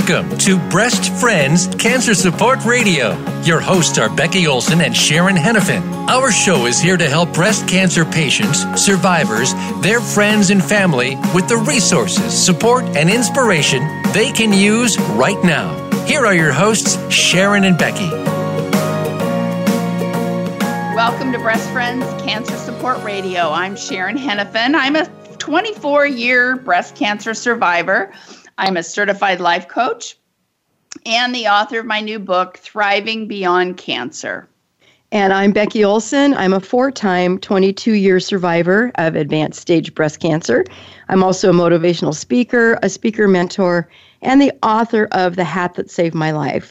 Welcome to Breast Friends Cancer Support Radio. Your hosts are Becky Olson and Sharon Henifin. Our show is here to help breast cancer patients, survivors, their friends, and family with the resources, support, and inspiration they can use right now. Here are your hosts, Sharon and Becky. Welcome to Breast Friends Cancer Support Radio. I'm Sharon Henifin. I'm a 24 year breast cancer survivor. I'm a certified life coach and the author of my new book, Thriving Beyond Cancer. And I'm Becky Olson. I'm a four time, 22 year survivor of advanced stage breast cancer. I'm also a motivational speaker, a speaker mentor, and the author of The Hat That Saved My Life.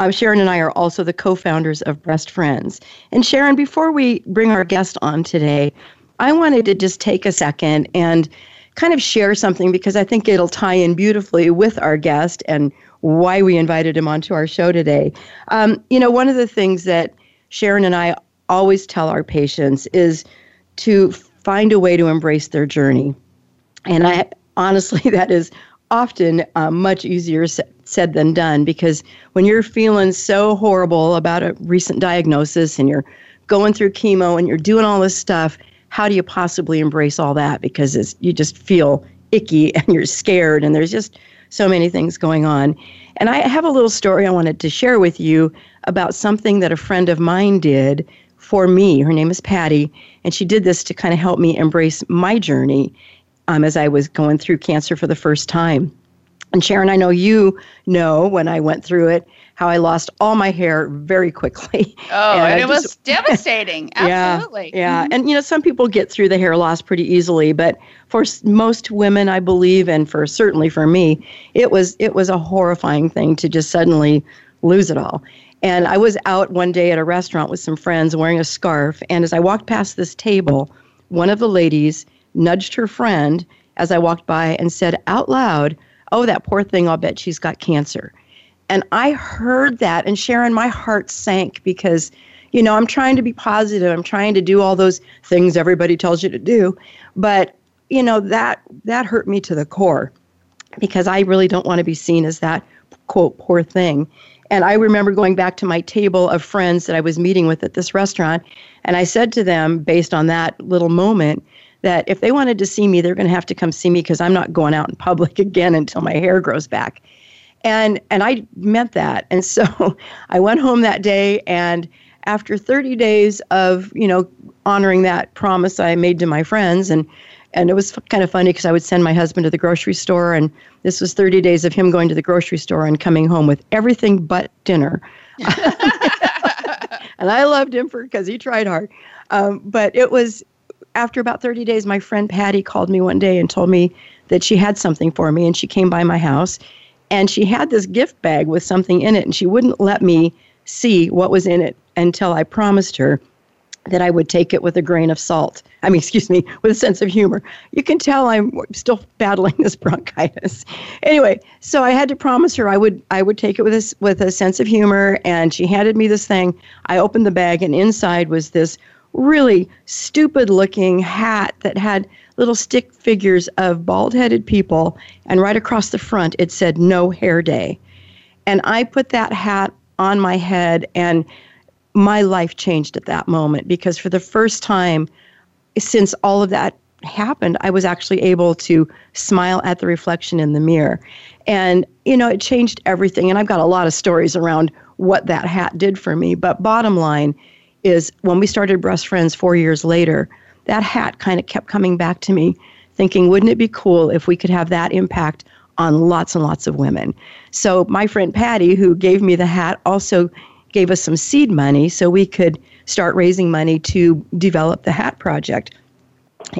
Um, Sharon and I are also the co founders of Breast Friends. And Sharon, before we bring our guest on today, I wanted to just take a second and kind of share something because I think it'll tie in beautifully with our guest and why we invited him onto our show today. Um, you know, one of the things that Sharon and I always tell our patients is to find a way to embrace their journey. And I honestly, that is often uh, much easier said than done because when you're feeling so horrible about a recent diagnosis and you're going through chemo and you're doing all this stuff, how do you possibly embrace all that? Because it's, you just feel icky and you're scared, and there's just so many things going on. And I have a little story I wanted to share with you about something that a friend of mine did for me. Her name is Patty, and she did this to kind of help me embrace my journey um, as I was going through cancer for the first time. And Sharon, I know you know when I went through it how I lost all my hair very quickly. Oh, and, and it just, was devastating. Absolutely. Yeah. yeah. Mm-hmm. And, you know, some people get through the hair loss pretty easily, but for most women, I believe, and for certainly for me, it was it was a horrifying thing to just suddenly lose it all. And I was out one day at a restaurant with some friends wearing a scarf. And as I walked past this table, one of the ladies nudged her friend as I walked by and said out loud, Oh, that poor thing, I'll bet she's got cancer. And I heard that, and Sharon, my heart sank because, you know, I'm trying to be positive. I'm trying to do all those things everybody tells you to do. But, you know, that that hurt me to the core because I really don't want to be seen as that quote poor thing. And I remember going back to my table of friends that I was meeting with at this restaurant, and I said to them, based on that little moment, that if they wanted to see me, they're going to have to come see me because I'm not going out in public again until my hair grows back and and I meant that. And so I went home that day and after 30 days of, you know, honoring that promise I made to my friends and and it was kind of funny because I would send my husband to the grocery store and this was 30 days of him going to the grocery store and coming home with everything but dinner. and I loved him for because he tried hard. Um, but it was after about 30 days, my friend Patty called me one day and told me that she had something for me, and she came by my house and she had this gift bag with something in it, and she wouldn't let me see what was in it until I promised her that I would take it with a grain of salt. I mean, excuse me, with a sense of humor. You can tell I'm still battling this bronchitis. Anyway, so I had to promise her I would I would take it with a, with a sense of humor, and she handed me this thing. I opened the bag, and inside was this really stupid looking hat that had little stick figures of bald headed people, and right across the front it said No Hair Day. And I put that hat on my head, and my life changed at that moment because for the first time since all of that happened, I was actually able to smile at the reflection in the mirror. And, you know, it changed everything. And I've got a lot of stories around what that hat did for me. But bottom line is when we started Breast Friends four years later, that hat kind of kept coming back to me, thinking, wouldn't it be cool if we could have that impact on lots and lots of women? So my friend Patty, who gave me the hat, also gave us some seed money so we could start raising money to develop the hat project.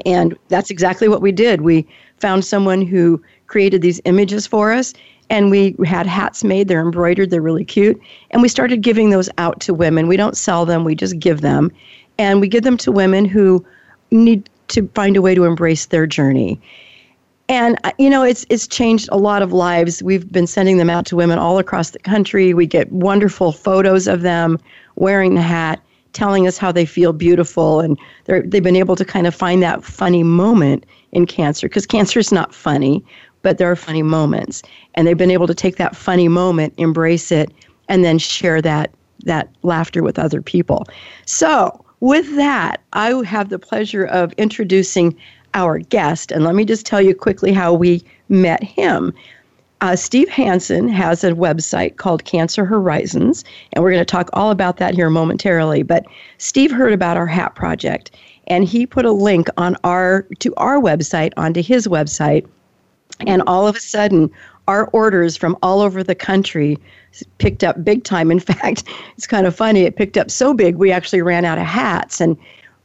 And that's exactly what we did. We found someone who created these images for us and we had hats made they're embroidered they're really cute and we started giving those out to women we don't sell them we just give them and we give them to women who need to find a way to embrace their journey. And uh, you know, it's it's changed a lot of lives. We've been sending them out to women all across the country. We get wonderful photos of them wearing the hat, telling us how they feel beautiful, and they're they've been able to kind of find that funny moment in cancer because cancer is not funny. but there are funny moments. And they've been able to take that funny moment, embrace it, and then share that that laughter with other people. So, with that, I have the pleasure of introducing our guest. And let me just tell you quickly how we met him. Uh, Steve Hansen has a website called Cancer Horizons, and we're going to talk all about that here momentarily. But Steve heard about our hat project, and he put a link on our to our website onto his website, and all of a sudden, our orders from all over the country picked up big time. In fact, it's kind of funny. It picked up so big we actually ran out of hats, and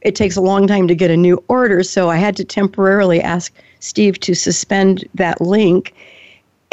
it takes a long time to get a new order. So I had to temporarily ask Steve to suspend that link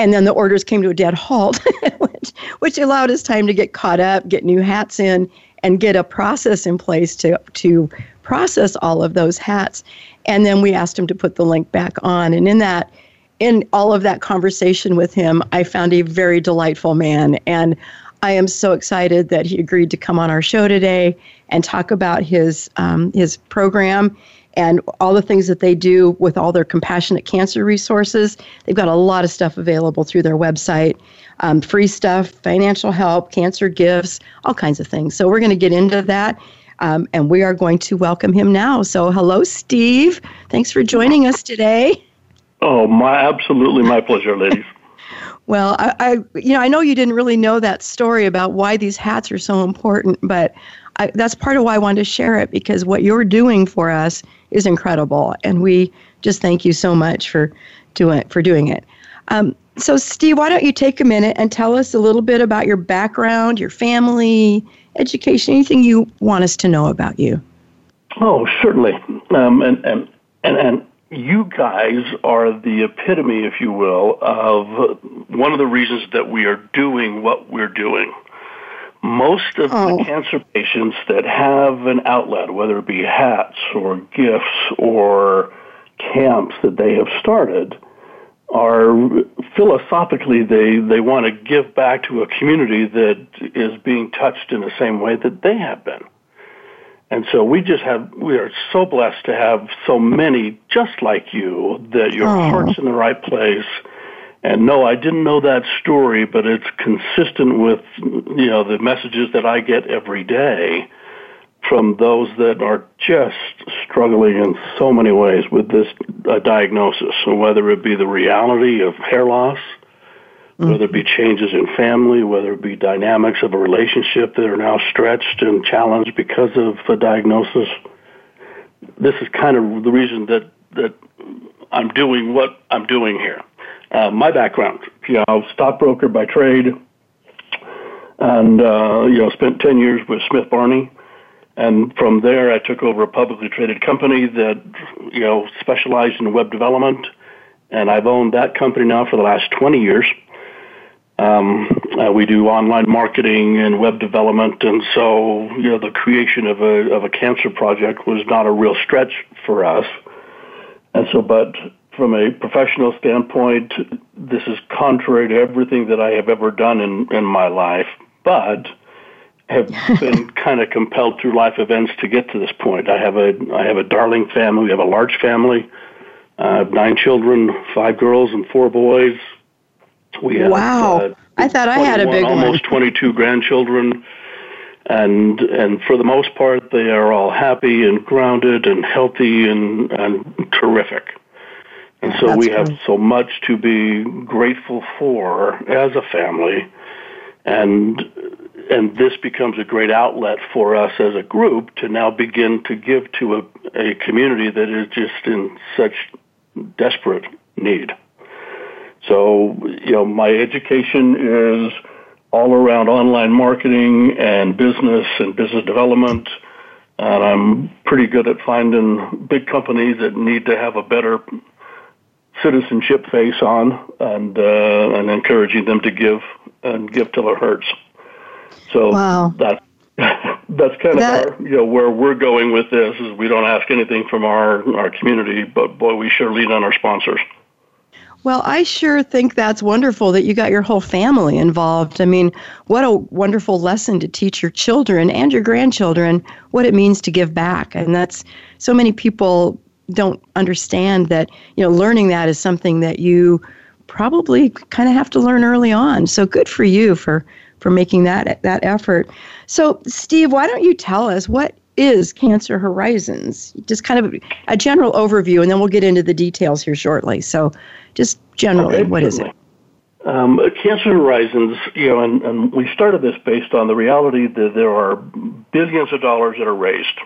and then the orders came to a dead halt, which, which allowed us time to get caught up, get new hats in, and get a process in place to to process all of those hats. And then we asked him to put the link back on. And in that, in all of that conversation with him, I found a very delightful man. And I am so excited that he agreed to come on our show today and talk about his um, his program and all the things that they do with all their compassionate cancer resources. They've got a lot of stuff available through their website um, free stuff, financial help, cancer gifts, all kinds of things. So we're going to get into that. Um, and we are going to welcome him now. So, hello, Steve. Thanks for joining us today. Oh, my absolutely my pleasure, ladies. well, I, I, you know I know you didn't really know that story about why these hats are so important, but I, that's part of why I wanted to share it because what you're doing for us is incredible, and we just thank you so much for doing for doing it. Um, so, Steve, why don't you take a minute and tell us a little bit about your background, your family, education, anything you want us to know about you? Oh, certainly. Um, and, and, and, and you guys are the epitome, if you will, of one of the reasons that we are doing what we're doing. Most of oh. the cancer patients that have an outlet, whether it be hats or gifts or camps that they have started, are philosophically they, they want to give back to a community that is being touched in the same way that they have been. And so we just have, we are so blessed to have so many just like you that your oh. heart's in the right place and no, I didn't know that story, but it's consistent with, you know, the messages that I get every day from those that are just struggling in so many ways with this uh, diagnosis. So whether it be the reality of hair loss. Whether it be changes in family, whether it be dynamics of a relationship that are now stretched and challenged because of a diagnosis, this is kind of the reason that, that I'm doing what I'm doing here. Uh, my background, you know, stockbroker by trade, and uh, you know, spent ten years with Smith Barney, and from there I took over a publicly traded company that you know specialized in web development, and I've owned that company now for the last twenty years. Um, uh, we do online marketing and web development, and so you know the creation of a of a cancer project was not a real stretch for us. And so, but from a professional standpoint, this is contrary to everything that I have ever done in, in my life, but have been kind of compelled through life events to get to this point. I have a I have a darling family. We have a large family. I have nine children, five girls and four boys. We have, wow! Uh, I thought I had a big one. almost one. 22 grandchildren, and and for the most part, they are all happy and grounded and healthy and and terrific. And so That's we have so much to be grateful for as a family. And and this becomes a great outlet for us as a group to now begin to give to a, a community that is just in such desperate need. So, you know, my education is all around online marketing and business and business development. And I'm pretty good at finding big companies that need to have a better citizenship face on and uh, and encouraging them to give and give till it hurts. So wow. that's that's kind that, of our, you know where we're going with this is we don't ask anything from our our community, but boy, we sure lean on our sponsors. Well, I sure think that's wonderful that you got your whole family involved. I mean, what a wonderful lesson to teach your children and your grandchildren what it means to give back. And that's so many people don't understand that you know learning that is something that you probably kind of have to learn early on. So good for you for for making that that effort. So Steve, why don't you tell us what is Cancer Horizons? Just kind of a general overview, and then we'll get into the details here shortly. So, just generally, okay, what certainly. is it? Um, Cancer Horizons, you know, and, and we started this based on the reality that there are billions of dollars that are raised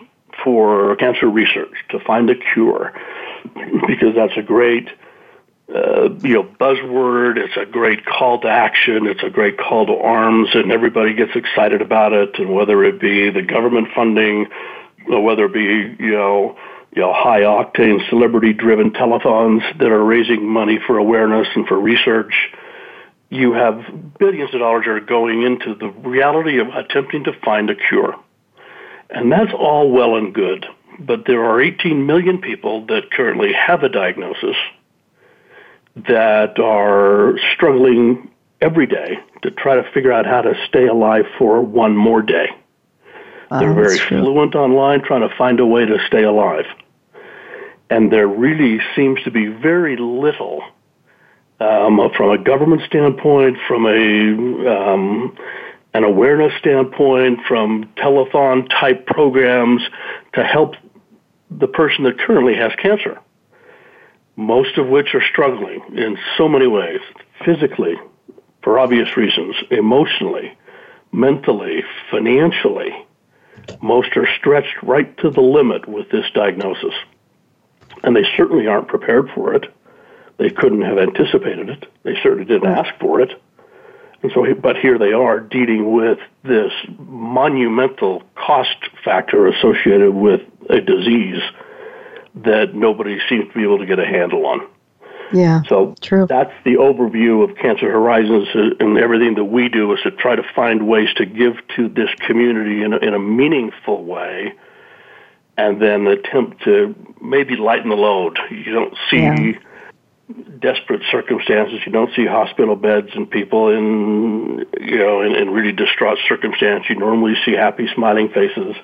for cancer research to find a cure, because that's a great uh, you know, buzzword. It's a great call to action. It's a great call to arms, and everybody gets excited about it. And whether it be the government funding, or whether it be you know, you know, high octane celebrity driven telethons that are raising money for awareness and for research, you have billions of dollars are going into the reality of attempting to find a cure. And that's all well and good. But there are 18 million people that currently have a diagnosis that are struggling every day to try to figure out how to stay alive for one more day. Oh, They're very fluent online trying to find a way to stay alive. And there really seems to be very little um, from a government standpoint, from a um, an awareness standpoint, from telethon type programs to help the person that currently has cancer most of which are struggling in so many ways physically, for obvious reasons, emotionally, mentally, financially. Most are stretched right to the limit with this diagnosis. And they certainly aren't prepared for it. They couldn't have anticipated it. They certainly didn't ask for it. And so, but here they are dealing with this monumental cost factor associated with a disease that nobody seems to be able to get a handle on. Yeah. So true. that's the overview of Cancer Horizons, and everything that we do is to try to find ways to give to this community in a, in a meaningful way, and then attempt to maybe lighten the load. You don't see. Yeah. Desperate circumstances. You don't see hospital beds and people in, you know, in, in really distraught circumstance. You normally see happy, smiling faces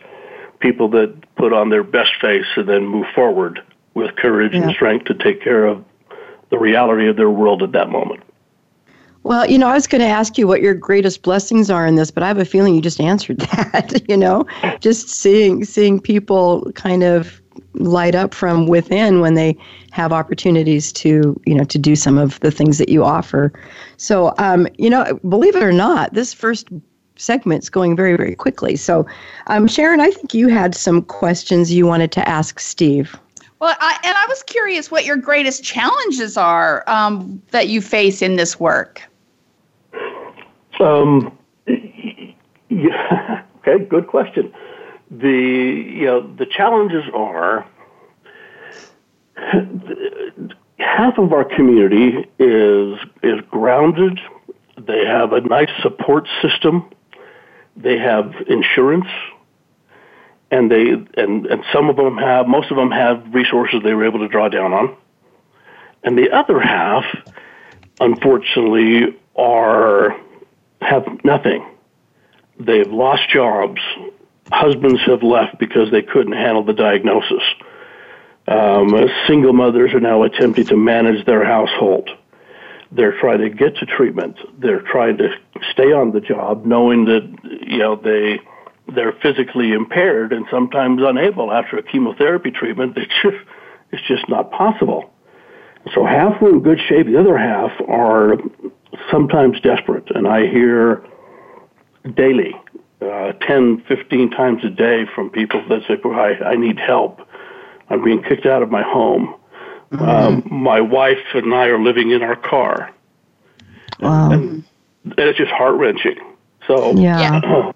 people that put on their best face and then move forward with courage yeah. and strength to take care of the reality of their world at that moment. Well, you know, I was going to ask you what your greatest blessings are in this, but I have a feeling you just answered that. you know, just seeing seeing people kind of light up from within when they have opportunities to, you know, to do some of the things that you offer. So, um, you know, believe it or not, this first segments going very, very quickly. So, um, Sharon, I think you had some questions you wanted to ask Steve. Well, I, and I was curious what your greatest challenges are um, that you face in this work. Um, yeah, okay, good question. The you know the challenges are half of our community is is grounded. They have a nice support system they have insurance, and they and and some of them have most of them have resources they were able to draw down on, and the other half, unfortunately, are have nothing. They've lost jobs. Husbands have left because they couldn't handle the diagnosis. Um, single mothers are now attempting to manage their household. They're trying to get to treatment. They're trying to stay on the job, knowing that you know they they're physically impaired and sometimes unable after a chemotherapy treatment. It's just it's just not possible. So half are in good shape. The other half are sometimes desperate, and I hear daily, uh, 10, 15 times a day from people that say, I, I need help. I'm being kicked out of my home. Mm-hmm. Um, my wife and I are living in our car. Wow. And, and it's just heart wrenching. So, yeah. yeah.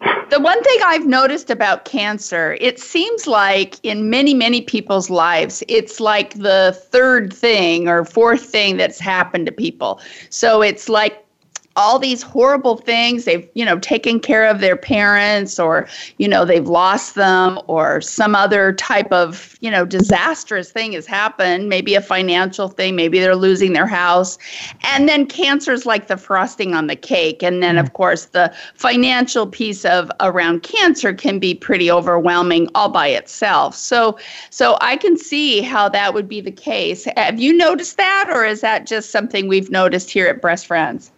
the one thing I've noticed about cancer, it seems like in many, many people's lives, it's like the third thing or fourth thing that's happened to people. So it's like all these horrible things. They've, you know, taken care of their parents or, you know, they've lost them or some other type of, you know, disastrous thing has happened, maybe a financial thing, maybe they're losing their house. And then cancer's like the frosting on the cake. And then, of mm-hmm. course, the financial piece of around cancer can be pretty overwhelming all by itself. So, so I can see how that would be the case. Have you noticed that, or is that just something we've noticed here at Breast Friends?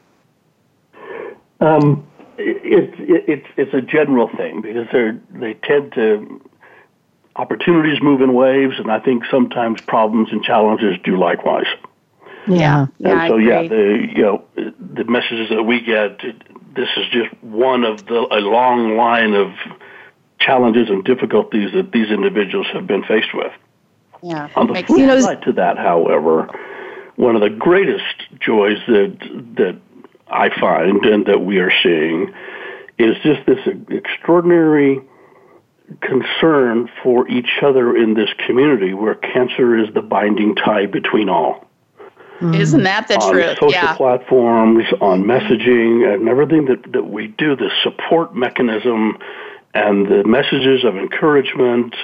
Um, it's it, it's it's a general thing because they they tend to opportunities move in waves, and I think sometimes problems and challenges do likewise. Yeah, yeah. And so yeah, the you know the messages that we get, this is just one of the a long line of challenges and difficulties that these individuals have been faced with. Yeah. On the flip side to that, however, one of the greatest joys that that I find and that we are seeing is just this extraordinary concern for each other in this community where cancer is the binding tie between all. Hmm. Isn't that the on truth? social Yeah. platforms, on messaging, and everything that, that we do, the support mechanism and the messages of encouragement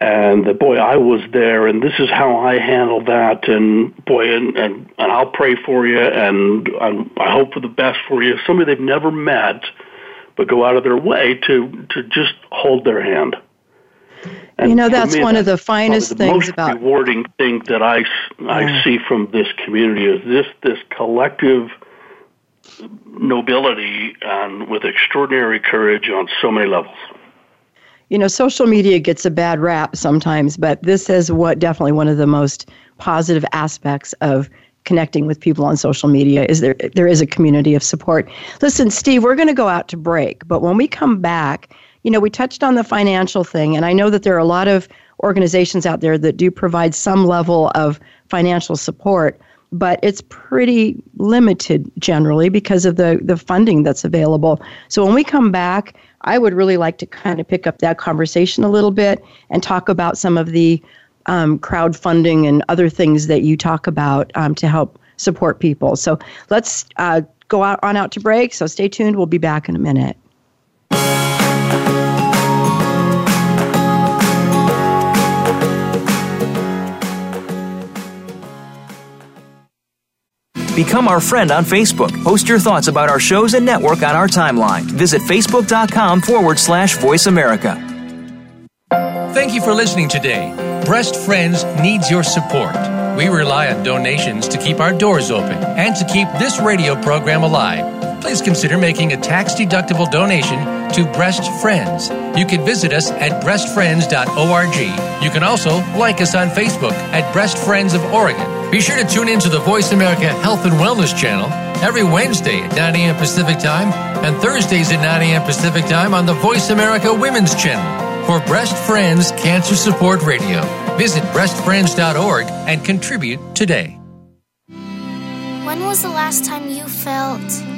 and the boy I was there and this is how I handle that and boy and, and, and I'll pray for you and I'm, I hope for the best for you. Somebody they've never met but go out of their way to to just hold their hand. And You know, that's me, one of the finest the things most about- rewarding thing that I Yeah. see from this community is this this collective nobility and with extraordinary courage on so many levels. You know, social media gets a bad rap sometimes, but this is what definitely one of the most positive aspects of connecting with people on social media is there there is a community of support. Listen, Steve, we're going to go out to break, but when we come back, you know, we touched on the financial thing and I know that there are a lot of organizations out there that do provide some level of financial support, but it's pretty limited generally because of the the funding that's available. So when we come back, I would really like to kind of pick up that conversation a little bit and talk about some of the um, crowdfunding and other things that you talk about um, to help support people. So let's uh, go out on out to break. So stay tuned. We'll be back in a minute. Become our friend on Facebook. Post your thoughts about our shows and network on our timeline. Visit facebook.com forward slash voice America. Thank you for listening today. Breast Friends needs your support. We rely on donations to keep our doors open and to keep this radio program alive. Please consider making a tax deductible donation to Breast Friends. You can visit us at breastfriends.org. You can also like us on Facebook at Breast Friends of Oregon. Be sure to tune in to the Voice America Health and Wellness channel every Wednesday at 9 a.m. Pacific Time and Thursdays at 9 a.m. Pacific Time on the Voice America Women's channel for Breast Friends Cancer Support Radio. Visit breastfriends.org and contribute today. When was the last time you felt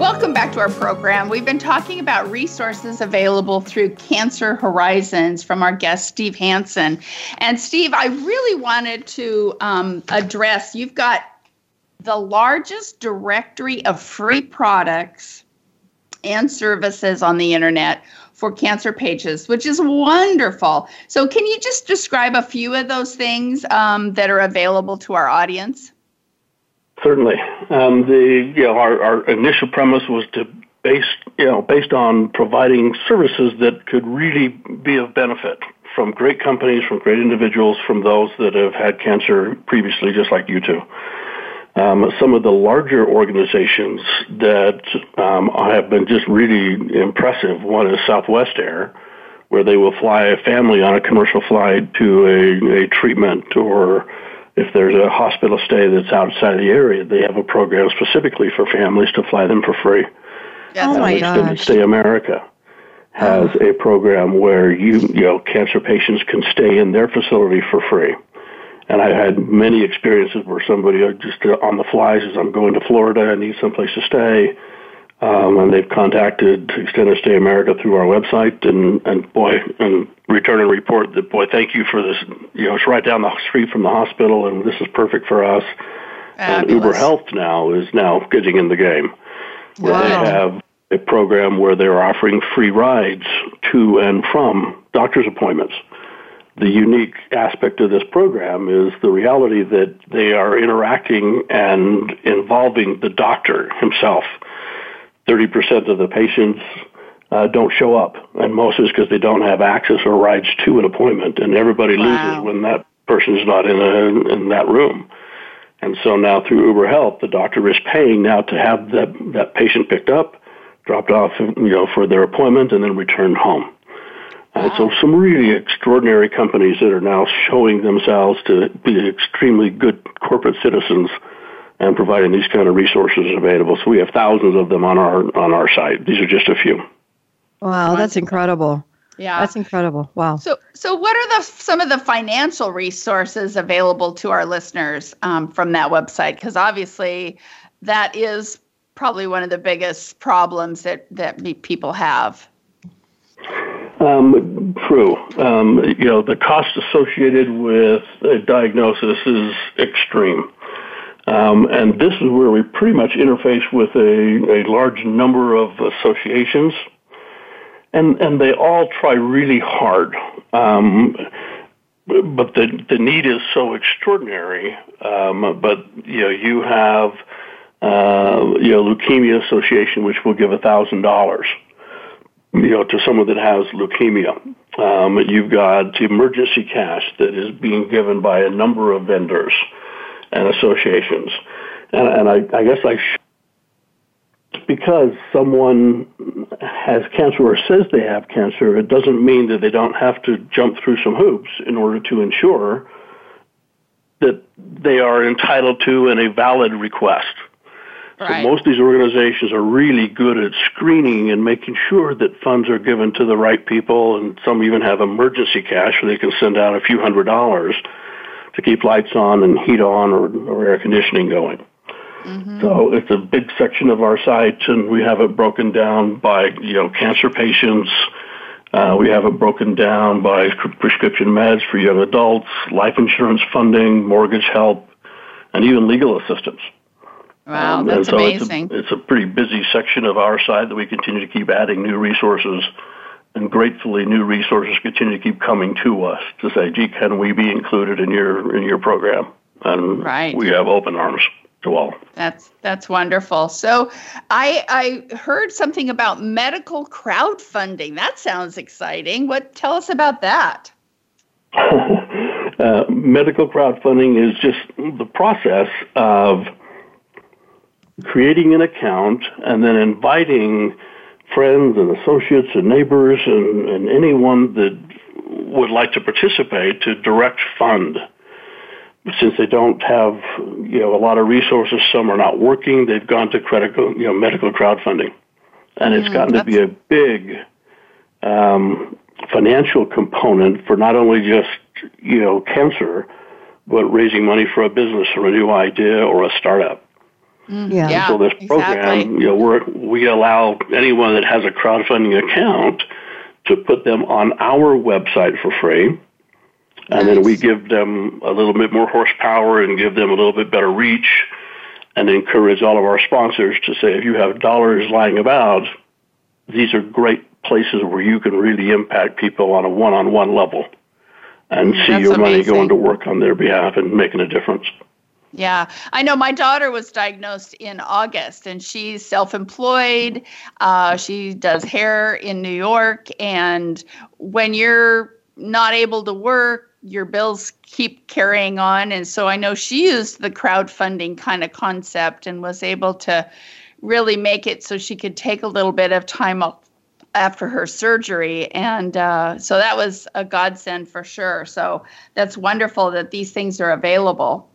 Welcome back to our program. We've been talking about resources available through Cancer Horizons from our guest, Steve Hansen. And Steve, I really wanted to um, address you've got the largest directory of free products and services on the internet for cancer pages, which is wonderful. So, can you just describe a few of those things um, that are available to our audience? Certainly. Um, the you know our, our initial premise was to base you know based on providing services that could really be of benefit from great companies, from great individuals, from those that have had cancer previously, just like you two. Um, some of the larger organizations that um, have been just really impressive. One is Southwest Air, where they will fly a family on a commercial flight to a, a treatment or if there's a hospital stay that's outside the area, they have a program specifically for families to fly them for free. oh my Extended gosh. Stay America has oh. a program where you, you know, cancer patients can stay in their facility for free. And I've had many experiences where somebody uh, just uh, on the fly says, I'm going to Florida, I need someplace to stay. Um, and they've contacted Extended Stay America through our website, and, and boy, and return and report that boy, thank you for this. You know, it's right down the street from the hospital, and this is perfect for us. Fabulous. And Uber Health now is now getting in the game. Wow. They have a program where they're offering free rides to and from doctor's appointments. The unique aspect of this program is the reality that they are interacting and involving the doctor himself. 30% of the patients uh, don't show up, and most is because they don't have access or rides to an appointment, and everybody wow. loses when that person is not in a, in that room. And so now through Uber Health, the doctor is paying now to have that that patient picked up, dropped off, you know, for their appointment, and then returned home. Wow. And so some really extraordinary companies that are now showing themselves to be extremely good corporate citizens and providing these kind of resources available. So we have thousands of them on our on our site. These are just a few. Wow, that's incredible. Yeah. That's incredible. Wow. So, so what are the some of the financial resources available to our listeners um, from that website? Because obviously, that is probably one of the biggest problems that that people have. Um, true. Um, you know, the cost associated with a diagnosis is extreme. Um, and this is where we pretty much interface with a, a large number of associations and and they all try really hard. Um, but the the need is so extraordinary. Um, but you know, you have uh, you know Leukemia Association, which will give a thousand dollars. You know, to someone that has leukemia. Um, you've got emergency cash that is being given by a number of vendors and associations. And, and I, I guess I should, because someone has cancer or says they have cancer, it doesn't mean that they don't have to jump through some hoops in order to ensure that they are entitled to and a valid request. Right. So most of these organizations are really good at screening and making sure that funds are given to the right people, and some even have emergency cash where they can send out a few hundred dollars to keep lights on and heat on or, or air conditioning going. Mm-hmm. So it's a big section of our site, and we have it broken down by you know cancer patients. Uh, we have it broken down by prescription meds for young adults, life insurance funding, mortgage help, and even legal assistance. Wow, um, that's so amazing. It's a, it's a pretty busy section of our site that we continue to keep adding new resources and gratefully new resources continue to keep coming to us to say, gee, can we be included in your in your program? And right. we have open arms to all. That's that's wonderful. So I I heard something about medical crowdfunding. That sounds exciting. What tell us about that? uh, medical crowdfunding is just the process of creating an account and then inviting friends and associates and neighbors and, and anyone that would like to participate to direct fund since they don't have you know a lot of resources, some are not working. They've gone to critical you know medical crowdfunding, and it's mm, gotten to be a big um, financial component for not only just you know cancer, but raising money for a business or a new idea or a startup. Mm, yeah. yeah. So this program, exactly. you know, we we allow anyone that has a crowdfunding account to put them on our website for free. And nice. then we give them a little bit more horsepower and give them a little bit better reach and encourage all of our sponsors to say if you have dollars lying about, these are great places where you can really impact people on a one on one level and see That's your amazing. money going to work on their behalf and making a difference. Yeah, I know my daughter was diagnosed in August and she's self employed. Uh, she does hair in New York. And when you're not able to work, your bills keep carrying on. And so I know she used the crowdfunding kind of concept and was able to really make it so she could take a little bit of time off after her surgery. And uh, so that was a godsend for sure. So that's wonderful that these things are available.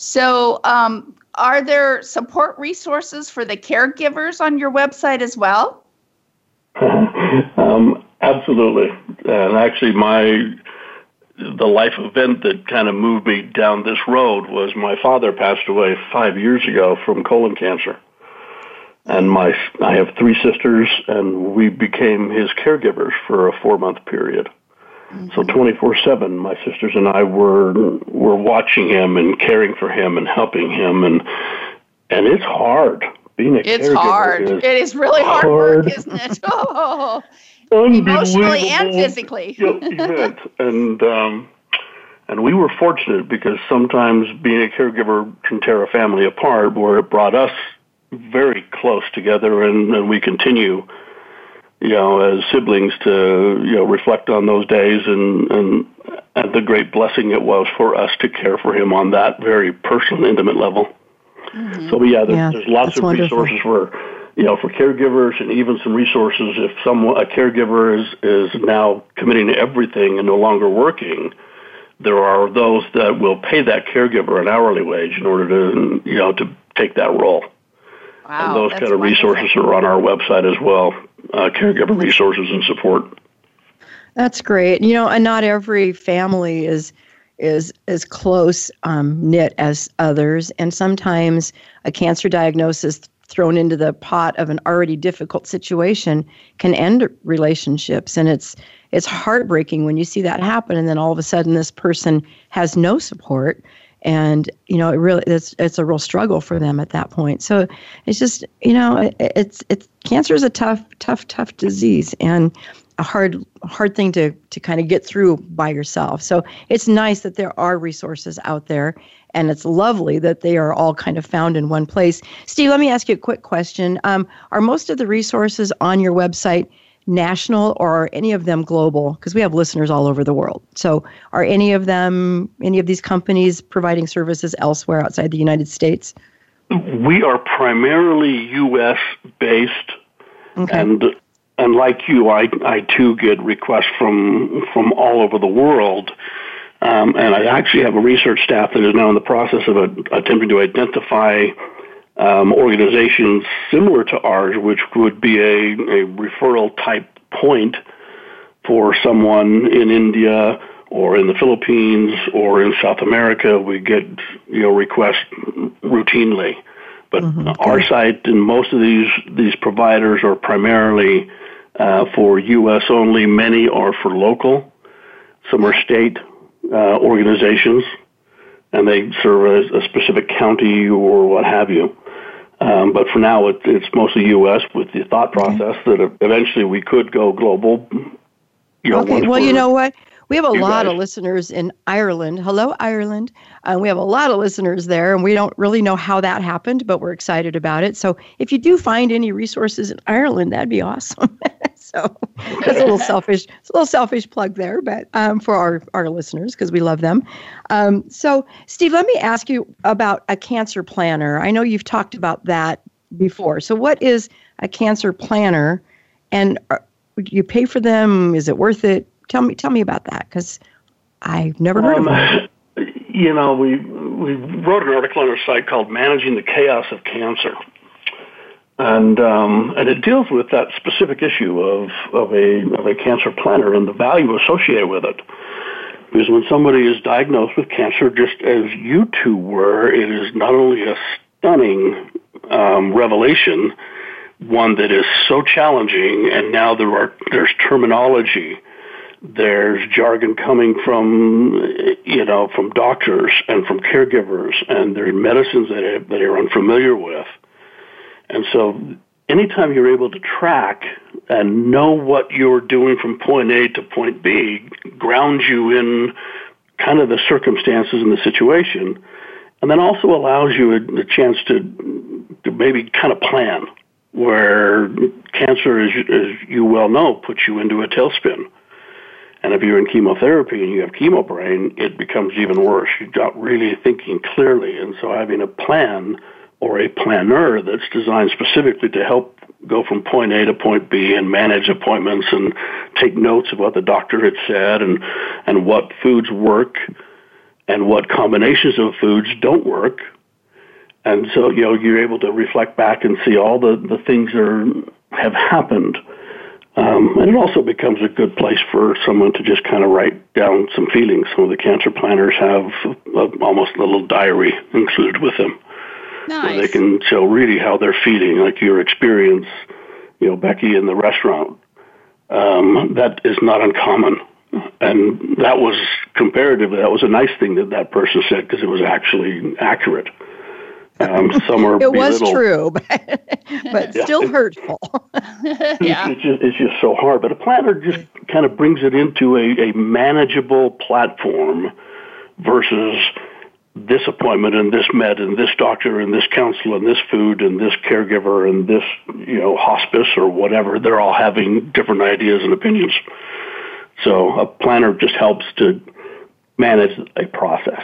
So, um, are there support resources for the caregivers on your website as well? um, absolutely. And actually, my the life event that kind of moved me down this road was my father passed away five years ago from colon cancer and my I have three sisters, and we became his caregivers for a four month period. Mm-hmm. So twenty four seven, my sisters and I were were watching him and caring for him and helping him, and and it's hard being a it's caregiver. It's hard. Is it is really hard, hard. work, isn't it? Oh, emotionally and physically. and um, and we were fortunate because sometimes being a caregiver can tear a family apart, where it brought us very close together, and, and we continue, you know, as siblings to you know reflect on those days and and and the great blessing it was for us to care for him on that very personal, intimate level. Mm-hmm. So yeah, there's, yeah, there's lots of wonderful. resources for you know for caregivers and even some resources if someone a caregiver is is now committing to everything and no longer working there are those that will pay that caregiver an hourly wage in order to you know to take that role Wow, and those kind of resources are on our website as well, uh, caregiver resources and support. That's great. You know, and not every family is is as close um, knit as others, and sometimes a cancer diagnosis thrown into the pot of an already difficult situation can end relationships, and it's it's heartbreaking when you see that happen, and then all of a sudden this person has no support and you know it really it's it's a real struggle for them at that point. So it's just you know it, it's it's cancer is a tough tough tough disease and a hard hard thing to to kind of get through by yourself. So it's nice that there are resources out there and it's lovely that they are all kind of found in one place. Steve let me ask you a quick question. Um, are most of the resources on your website national or are any of them global? Because we have listeners all over the world. So, are any of them, any of these companies providing services elsewhere outside the United States? We are primarily U.S. based, okay. and and like you, I I too get requests from from all over the world. Um, and I actually have a research staff that is now in the process of a, attempting to identify um, organizations similar to ours, which would be a, a referral type point for someone in India or in the Philippines or in South America. We get you know requests routinely, but mm-hmm. our site and most of these these providers are primarily uh, for U.S. only. Many are for local. Some are state uh, organizations, and they serve a, a specific county or what have you. Um, but for now, it, it's mostly U.S. with the thought process that eventually we could go global. You know, okay. Well, you know what? We have a lot guys. of listeners in Ireland. Hello, Ireland. Uh, we have a lot of listeners there, and we don't really know how that happened, but we're excited about it. So if you do find any resources in Ireland, that'd be awesome. so that's a little selfish. It's a little selfish plug there, but um, for our our listeners because we love them. Um, so Steve, let me ask you about a cancer planner. I know you've talked about that before. So what is a cancer planner, and are, uh, you pay for them? Is it worth it? Tell me, tell me about that because I've never heard um, of it. You know, we we wrote an article on our site called "Managing the Chaos of Cancer," and um, and it deals with that specific issue of of a of a cancer planner and the value associated with it. Because when somebody is diagnosed with cancer, just as you two were, it is not only a stunning um, revelation, one that is so challenging, and now there are there's terminology, there's jargon coming from you know from doctors and from caregivers, and there's medicines that that are unfamiliar with, and so anytime you're able to track and know what you're doing from point A to point B, grounds you in kind of the circumstances and the situation, and then also allows you a, a chance to, to maybe kind of plan where cancer, as, as you well know, puts you into a tailspin. And if you're in chemotherapy and you have chemo brain, it becomes even worse. You're not really thinking clearly. And so having a plan or a planner that's designed specifically to help go from point A to point B and manage appointments and take notes of what the doctor had said and, and what foods work and what combinations of foods don't work. And so, you know, you're able to reflect back and see all the, the things that are, have happened. Um, and it also becomes a good place for someone to just kind of write down some feelings. Some of the cancer planners have a, almost a little diary included with them. Nice. They can show really how they're feeling, like your experience, you know, Becky in the restaurant. Um, that is not uncommon. And that was comparatively, that was a nice thing that that person said because it was actually accurate. Um, some are it was belittled. true, but, but Yeah. still hurtful. yeah. It's just, it's just so hard. But a planner just kind of brings it into a, a manageable platform versus this appointment and this med and this doctor and this counselor and this food and this caregiver and this, you know, hospice or whatever. They're all having different ideas and opinions. So a planner just helps to manage a process.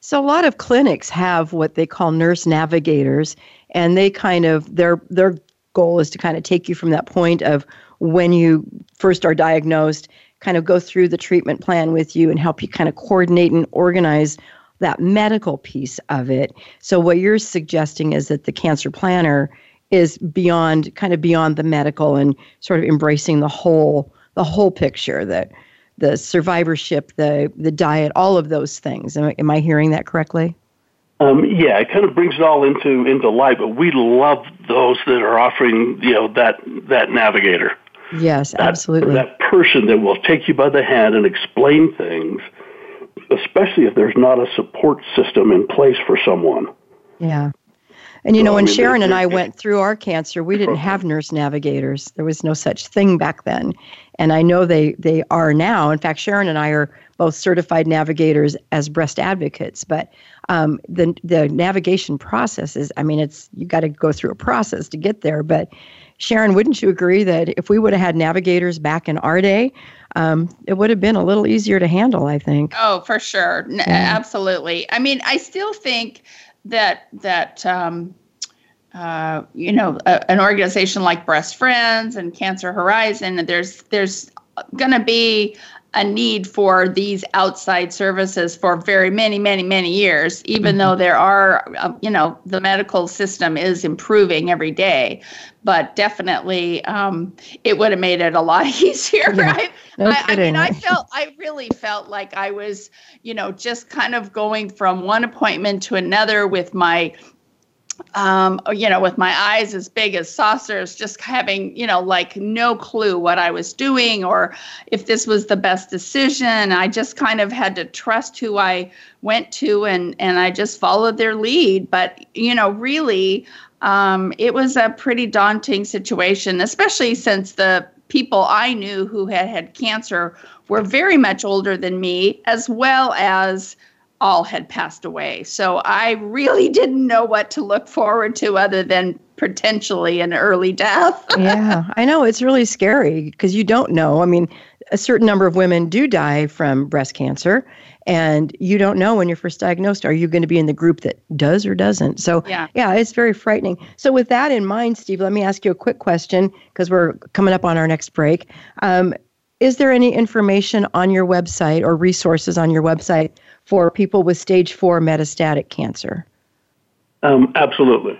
So a lot of clinics have what they call nurse navigators, and they kind of their their goal is to kind of take you from that point of when you first are diagnosed, kind of go through the treatment plan with you and help you kind of coordinate and organize that medical piece of it. So what you're suggesting is that the cancer planner is beyond kind of beyond the medical and sort of embracing the whole the whole picture that the survivorship, the the diet, all of those things. Am, I- am I hearing that correctly? Um, yeah, it kind of brings it all into into light. But we love those that are offering, you know, that that navigator. Yes, that, absolutely. That person that will take you by the hand and explain things, especially if there's not a support system in place for someone. Yeah. And you know, I when mean, Sharon and I went through our cancer, we didn't have nurse navigators. There was no such thing back then. And I know they, they are now. In fact, Sharon and I are both certified navigators as breast advocates. But um, the, the navigation process is, I mean, it's you got to go through a process to get there. But Sharon, wouldn't you agree that if we would have had navigators back in our day, um, it would have been a little easier to handle, I think. Oh, for sure. N- Absolutely. I mean, I still think that that um, uh, you know a, an organization like Breast Friends and Cancer Horizon, there's there's going to be a need for these outside services for very many many many years even though there are uh, you know the medical system is improving every day. But definitely um, it would have made it a lot easier Yeah. I, No I, I mean i felt i really felt like i was you know just kind of going from one appointment to another with my um, you know, with my eyes as big as saucers, just having, you know, like no clue what I was doing or if this was the best decision. I just kind of had to trust who I went to and, and I just followed their lead. But, you know, really, um, it was a pretty daunting situation, especially since the people I knew who had had cancer were very much older than me, as well as all had passed away. So I really didn't know what to look forward to other than potentially an early death. yeah, I know it's really scary because you don't know. I mean, a certain number of women do die from breast cancer, and you don't know when you're first diagnosed. Are you going to be in the group that does or doesn't? So, Yeah. yeah, it's very frightening. So, with that in mind, Steve, let me ask you a quick question because we're coming up on our next break. Um, is there any information on your website or resources on your website for people with stage four metastatic cancer? Um, absolutely.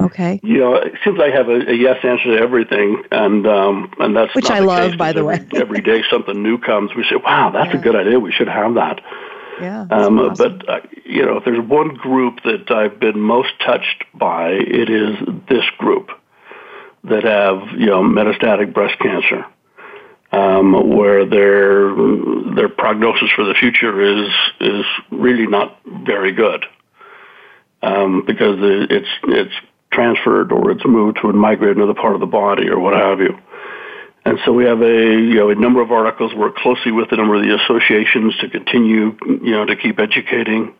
Okay. You know, it since I have a, a yes answer to everything, and um, and that's Which I the love, by the every, way. every day something new comes. We say, "Wow, that's Yeah. a good idea. We should have that." Yeah. Um, awesome. But uh, you know, if there's one group that I've been most touched by, it is this group that have you know metastatic breast cancer, um, where their their prognosis for the future is is really not very good um, because it's it's transferred or it's moved to migrate into the part of the body or what have you. And so we have a you know a number of articles work closely with a number of the associations to continue you know to keep educating.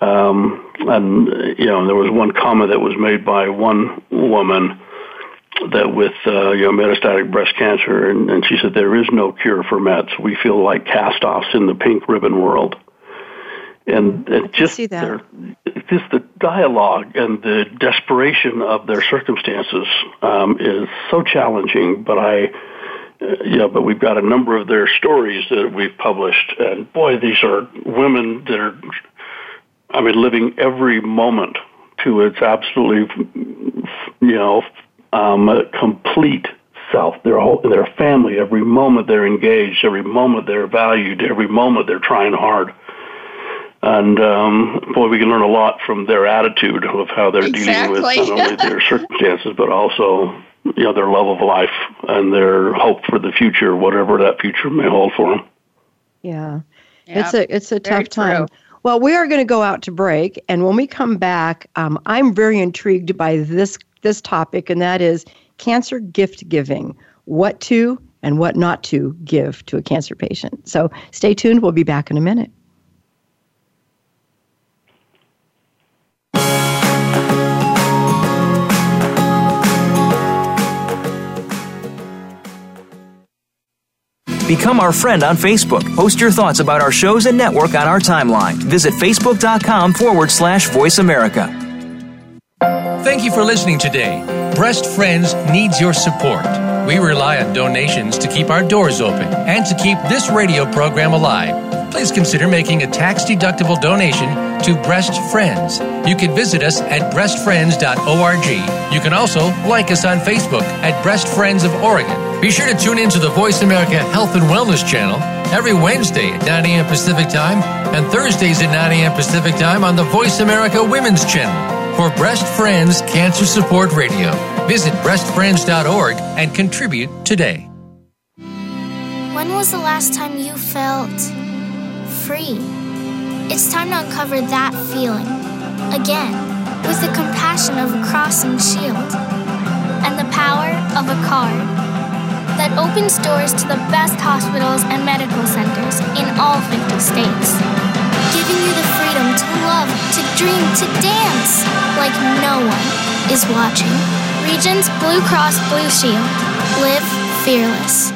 Um, and you know there was one comment that was made by one woman that with uh, you know metastatic breast cancer, and, and she said there is no cure for Mets. We feel like cast-offs in the pink ribbon world and it just their, just the dialogue and the desperation of their circumstances um, is so challenging. But I, uh, yeah, but we've got a number of their stories that we've published, and boy, these are women that are, I mean, living every moment to its absolutely, you know, um, complete self. Their whole, their family. Every moment they're engaged. Every moment they're valued. Every moment they're trying hard and um, boy, we can learn a lot from their attitude of how they're exactly. dealing with not only their circumstances, but also you know their love of life and their hope for the future, whatever that future may hold for them. Yeah, it's a it's a tough time. Well, we are going to go out to break, and when we come back, um, I'm very intrigued by this this topic, and that is cancer gift giving. What to and what not to give to a cancer patient. So stay tuned. We'll be back in a minute. Become our friend on Facebook. Post your thoughts about our shows and network on our timeline. Visit facebook.com forward slash voice America. Thank you for listening today. Breast Friends needs your support. We rely on donations to keep our doors open and to keep this radio program alive. Please consider making a tax deductible donation to Breast Friends. You can visit us at breastfriends.org. You can also like us on Facebook at Breast Friends of Oregon. Be sure to tune in to the Voice America Health and Wellness channel every Wednesday at 9 a.m. Pacific Time and Thursdays at 9 a.m. Pacific Time on the Voice America Women's channel for Breast Friends Cancer Support Radio. Visit breastfriends.org and contribute today. When was the last time you felt free? It's time to uncover that feeling again with the compassion of a crossing shield and the power of a card that opens doors to the best hospitals and medical centers in all 50 states, giving you the freedom to love, to dream, to dance like no one is watching. Regence Blue Cross Blue Shield. Live fearless.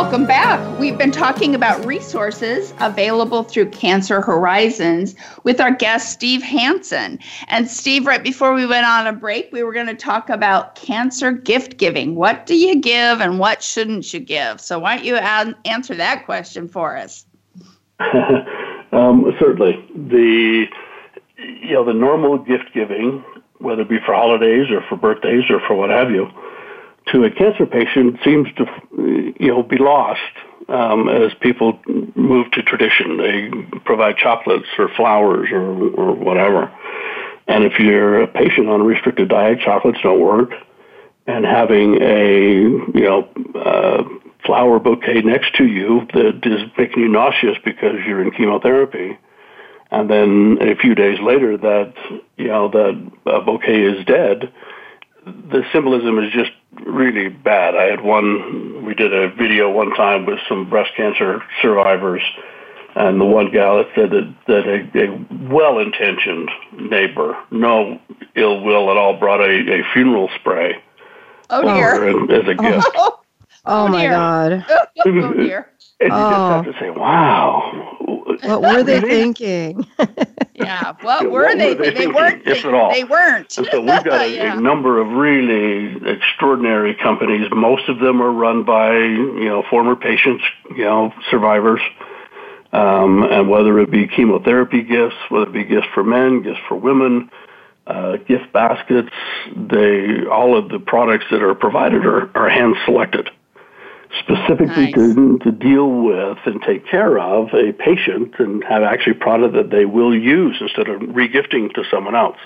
Welcome back. We've been talking about resources available through Cancer Horizons with our guest, Steve Hansen. And Steve, right before we went on a break, we were going to talk about cancer gift giving. What do you give and what shouldn't you give? So, why don't you add, answer that question for us? um, certainly. The you know the normal gift giving, whether it be for holidays or for birthdays or for what have you, to a cancer patient seems to you know be lost um, as people move to tradition. They provide chocolates or flowers or, or whatever. And if you're a patient on a restricted diet, chocolates don't work. And having a you know uh, flower bouquet next to you that is making you nauseous because you're in chemotherapy and then a few days later that you know that a bouquet is dead, the symbolism is just really bad. I had one. We did a video one time with some breast cancer survivors, and the one gal that said that that a, a well-intentioned neighbor, no ill will at all, brought a, a funeral spray. Oh dear! As a gift. Oh, oh my God! oh dear! And you oh. just have oh. to say, "Wow, what were they thinking? yeah, what were they? Were they, they weren't. If at all. They weren't. And so we've got a, yeah. a, number of really extraordinary companies. Most of them are run by you know former patients, you know survivors, um, and whether it be chemotherapy gifts, whether it be gifts for men, gifts for women. Uh, gift baskets, they all of the products that are provided are, are hand selected specifically nice. to, to deal with and take care of a patient and have actually product that they will use instead of regifting to someone else.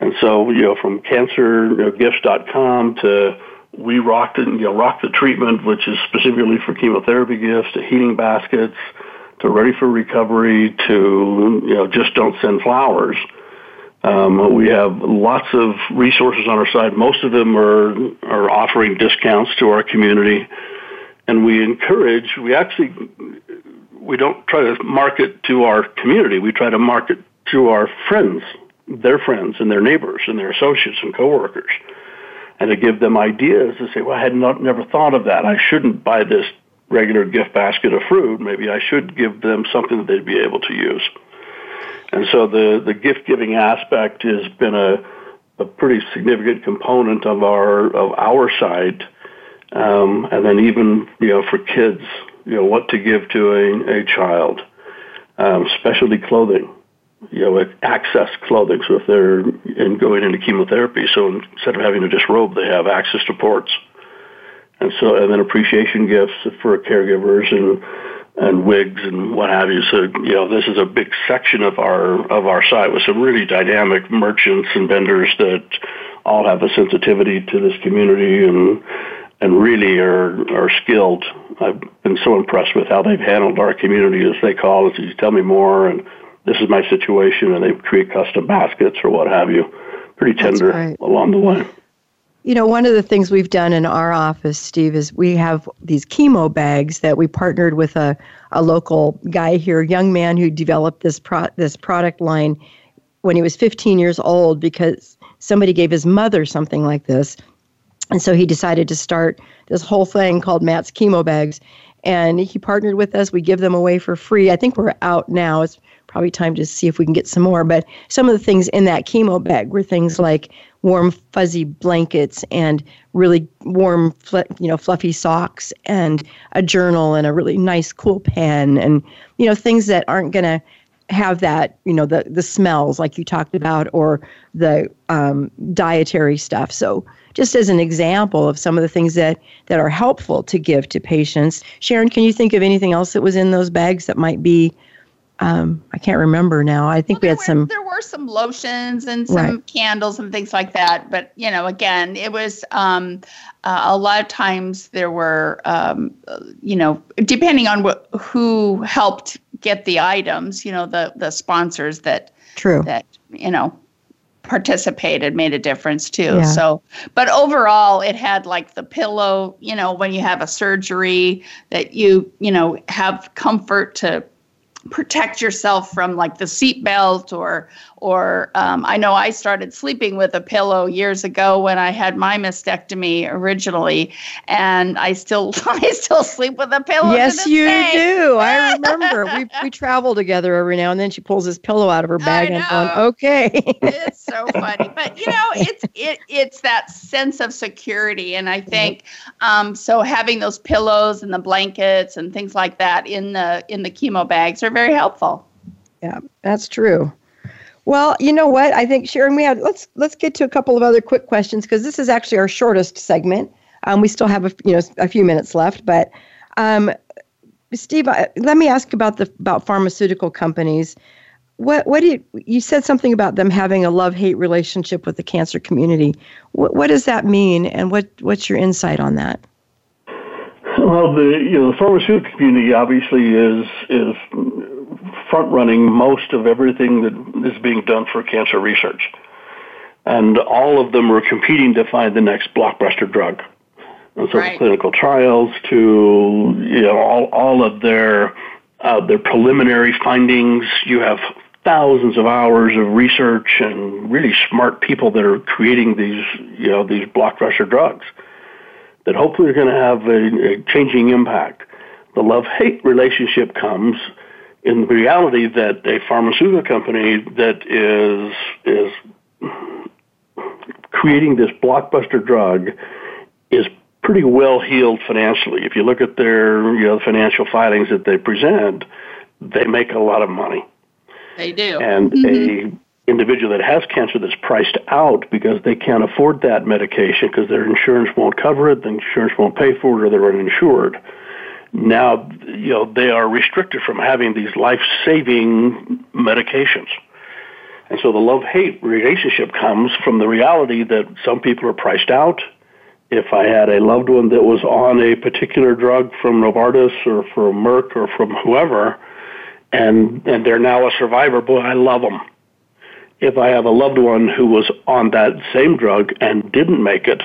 And so, you know, from cancergifts.com to we rock the, you know, rock the treatment, which is specifically for chemotherapy gifts, to healing baskets, to ready for recovery, to, you know, just don't send flowers. Um, we have lots of resources on our side. Most of them are are offering discounts to our community, and we encourage. We actually we don't try to market to our community. We try to market to our friends, their friends, and their neighbors, and their associates and coworkers, and to give them ideas to say, "Well, I had not never thought of that. I shouldn't buy this regular gift basket of fruit. Maybe I should give them something that they'd be able to use." And so the, the gift giving aspect has been a, a pretty significant component of our of our site. Um, and then even you know for kids, you know what to give to a, a child, um, specialty clothing, you know access clothing. So if they're in going into chemotherapy, so instead of having to disrobe, they have access to ports. And so and then appreciation gifts for caregivers and and wigs and what have you. So you know, this is a big section of our of our site with some really dynamic merchants and vendors that all have a sensitivity to this community and and really are are skilled. I've been so impressed with how they've handled our community as they call us. You tell me more, and this is my situation, and they create custom baskets or what have you. Pretty tender along the way. You know, one of the things we've done in our office, Steve, is we have these chemo bags that we partnered with a, a local guy here, young man who developed this pro- this product line when he was 15 years old because somebody gave his mother something like this. And so he decided to start this whole thing called Matt's Chemo Bags. And he partnered with us. We give them away for free. I think we're out now. It's probably time to see if we can get some more. But some of the things in that chemo bag were things like warm fuzzy blankets and really warm you know fluffy socks and a journal and a really nice cool pen and you know things that aren't going to have that you know the the smells like you talked about or the um, dietary stuff so just as an example of some of the things that that are helpful to give to patients sharon can you think of anything else that was in those bags that might be um, I can't remember now. I think well, we had were, some. There were some lotions and some right. candles and things like that. But you know, again, it was um, uh, a lot of times there were, um, you know, depending on what who helped get the items. You know, the the sponsors that true that you know participated made a difference too. Yeah. So, but overall, it had like the pillow. You know, when you have a surgery, that you you know have comfort to protect yourself from like the seatbelt or or um, I know I started sleeping with a pillow years ago when I had my mastectomy originally, and I still I still sleep with a pillow. Yes, you day. do. I remember we we travel together every now and then. She pulls this pillow out of her bag and going, okay. it's so funny, but you know, it's it it's that sense of security, and I think um, so. Having those pillows and the blankets and things like that in the in the chemo bags are very helpful. Yeah, that's true. Well, you know what? I think Sharon, we have let's let's get to a couple of other quick questions because this is actually our shortest segment. Um, we still have a you know a few minutes left, but um, Steve, uh, let me ask about the about pharmaceutical companies. What what do you you said something about them having a love hate relationship with the cancer community? What what does that mean, and what what's your insight on that? Well, the you know the pharmaceutical community obviously is is front running most of everything that is being done for cancer research. And all of them are competing to find the next blockbuster drug. And so right. clinical trials to you know all, all of their uh, their preliminary findings. You have thousands of hours of research and really smart people that are creating these you know these blockbuster drugs that hopefully are going to have a, a changing impact. The love hate relationship comes in reality that a pharmaceutical company that is is creating this blockbuster drug is pretty well heeled financially. If you look at their you know financial filings that they present, they make a lot of money. They do. And mm-hmm. a individual that has cancer that's priced out because they can't afford that medication because their insurance won't cover it, the insurance won't pay for it, or they're uninsured. Now, you know, they are restricted from having these life-saving medications. And so the love-hate relationship comes from the reality that some people are priced out. If I had a loved one that was on a particular drug from Novartis or from Merck or from whoever, and and they're now a survivor, boy, I love them. If I have a loved one who was on that same drug and didn't make it,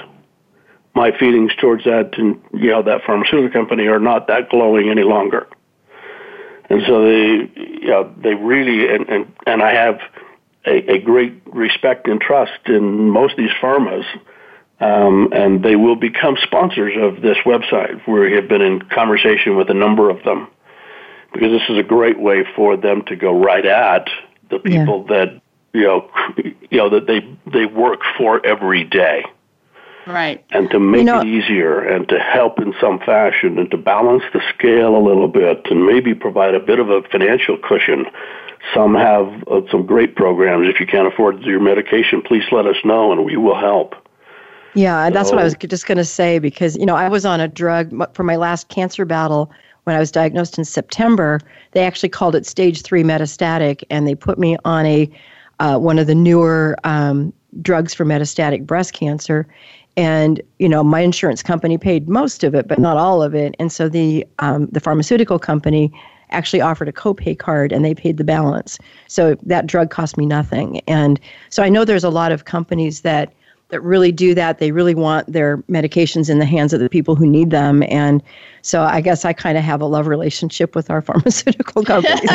my feelings towards that and you know that pharmaceutical company are not that glowing any longer. And so they you know they really and and, and I have a, a great respect and trust in most of these pharmas. Um, and they will become sponsors of this website. Where we have been in conversation with a number of them because this is a great way for them to go right at the people yeah. that you know you know that they they work for every day. Right. And to make you know, it easier and to help in some fashion and to balance the scale a little bit and maybe provide a bit of a financial cushion. Some have uh, some great programs. If you can't afford your medication, please let us know and we will help. Yeah, that's what I was just going to say because, you know, I was on a drug for my last cancer battle when I was diagnosed in September. They actually called it stage three metastatic and they put me on a uh, one of the newer um, drugs for metastatic breast cancer and you know my insurance company paid most of it but not all of it. And so the um, the pharmaceutical company actually offered a copay card and they paid the balance. So that drug cost me nothing. And so i know there's a lot of companies that that really do that. They really want their medications in the hands of the people who need them. And so i guess i kind of have a love relationship with our pharmaceutical companies.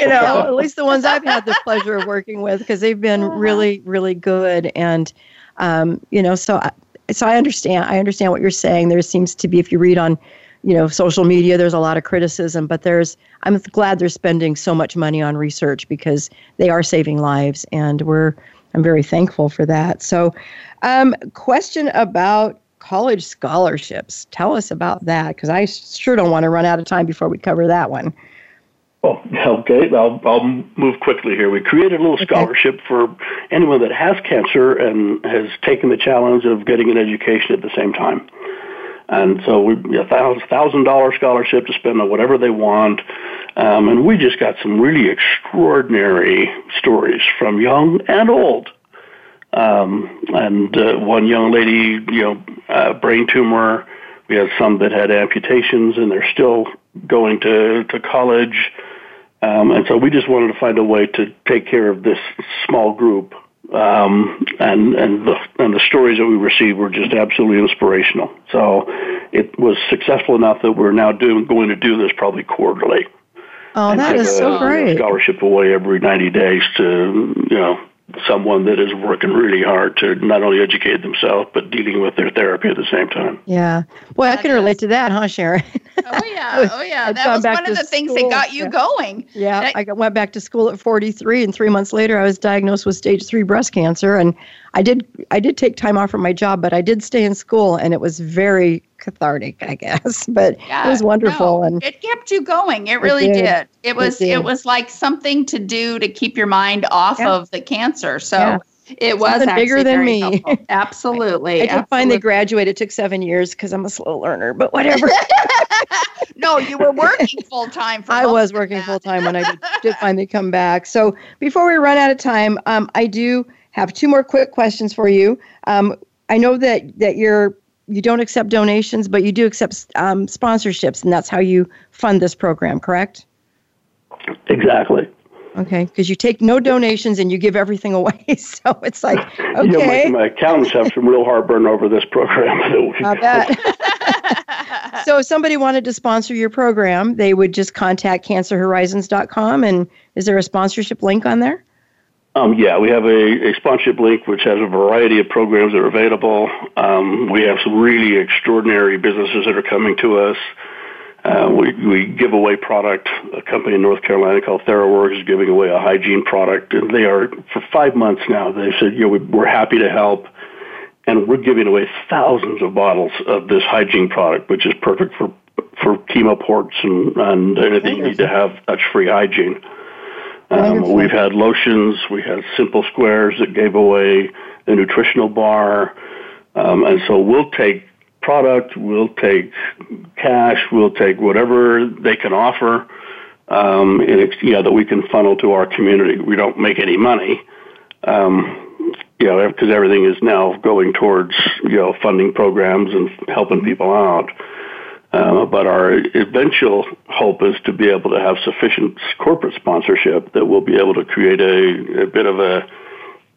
You know at least the ones i've had the pleasure of working with because they've been really really good. And um, you know so I, so I understand. I understand what you're saying. There seems to be, if you read on, you know, social media, there's a lot of criticism, but there's. I'm glad they're spending so much money on research because they are saving lives, and we're. I'm very thankful for that. So, um, question about college scholarships. Tell us about that because I sure don't want to run out of time before we cover that one. Oh, okay. I'll, I'll move quickly here. We created a little okay. scholarship for anyone that has cancer and has taken the challenge of getting an education at the same time. And so we a thousand dollar scholarship to spend on whatever they want. Um, and we just got some really extraordinary stories from young and old. Um, and uh, one young lady, you know, uh, brain tumor. We had some that had amputations and they're still going to, to college. Um, and so we just wanted to find a way to take care of this small group. Um, and and the and the stories that we received were just absolutely inspirational. So it was successful enough that we're now doing going to do this probably quarterly. Oh, that is so great! Scholarship away every ninety days to you know someone that is working really hard to not only educate themselves but dealing with their therapy at the same time. Yeah. Well, I can relate to that, huh, Sharon? Oh yeah. Oh yeah. that was one of the school. things that got you yeah. going. Yeah. That- I went back to school at 43 and 3 months later I was diagnosed with stage 3 breast cancer and I did I did take time off from my job, but I did stay in school and it was very cathartic, I guess. But yeah, it was wonderful no, and it kept you going. It really it did. did. It was it, it, was like something to do to keep your mind off yeah. of the cancer. So yeah. It was bigger than me. Absolutely. I, I did finally graduate. It took seven years because I'm a slow learner, but whatever. no, you were working full time. I was working full time when I did, did, finally come back. So before we run out of time, um, I do have two more quick questions for you. Um, I know that that you're you don't accept donations, but you do accept um, sponsorships, and that's how you fund this program, correct? Exactly. Okay, because you take no donations and you give everything away. So it's like, okay. Yeah, my, my accountants have some real heartburn over this program. I bet. so if somebody wanted to sponsor your program, they would just contact cancerhorizons.com. And is there a sponsorship link on there? Um, yeah, we have a, a, sponsorship link which has a variety of programs that are available. Um, we have some really extraordinary businesses that are coming to us. Uh, we, we give away product. A company in North Carolina called TheraWorx is giving away a hygiene product, and they are for five months now. They said, you know, we, we're happy to help, and we're giving away thousands of bottles of this hygiene product, which is perfect for for chemo ports and, and anything you need to have touch-free hygiene. Um, we've had lotions, we had simple squares that gave away a nutritional bar, um, and so we'll take product, we'll take cash, we'll take whatever they can offer, um, in, you know, that we can funnel to our community. We don't make any money, um, you know, because everything is now going towards you know funding programs and helping people out. Uh, but our eventual hope is to be able to have sufficient corporate sponsorship that we'll be able to create a, a bit of a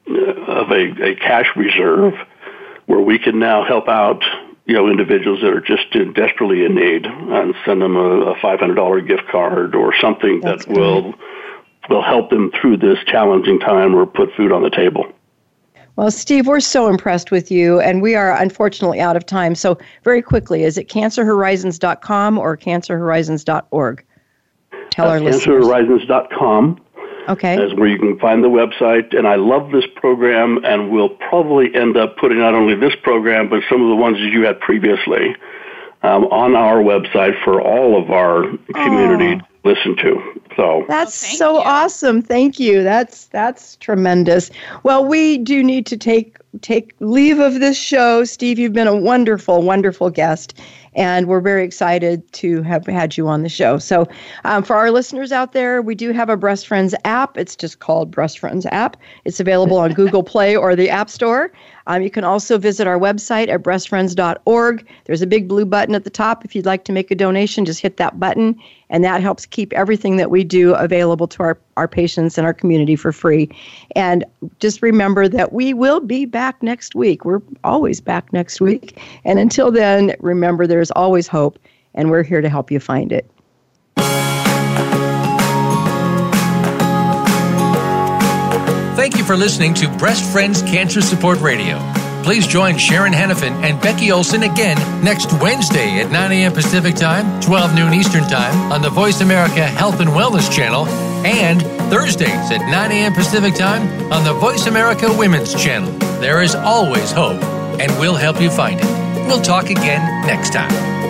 of a, a cash reserve where we can now help out you know individuals that are just desperately in need and send them a, a $500 gift card or something That's that will will help them through this challenging time or put food on the table. Well, Steve, we're so impressed with you, and we are unfortunately out of time. So, very quickly, is it cancerhorizons.com or cancerhorizons.org? Tell uh, our listeners. cancerhorizons.com. Okay. Is where you can find the website. And I love this program, and we'll probably end up putting not only this program, but some of the ones that you had previously um, on our website for all of our community oh listen to. So that's oh, so you. awesome. Thank you. That's that's tremendous. Well, we do need to take take leave of this show. Steve, you've been a wonderful, wonderful guest, and we're very excited to have had you on the show. So, um, for our listeners out there, we do have a Breast Friends app. It's just called Breast Friends app. It's available on Google Play or the App Store. Um, you can also visit our website at breastfriends.org. There's a big blue button at the top. If you'd like to make a donation, just hit that button, and that helps keep everything that we do available to our, our patients and our community for free. And just remember that we will be back next week. We're always back next week. And until then, remember there's always hope, and we're here to help you find it. Thank you for listening to Breast Friends Cancer Support Radio. Please join Sharon Henifin and Becky Olson again next Wednesday at 9 a.m. Pacific Time, 12 noon Eastern Time on the Voice America Health and Wellness Channel, and Thursdays at 9 a.m. Pacific Time on the Voice America Women's Channel. There is always hope, and we'll help you find it. We'll talk again next time.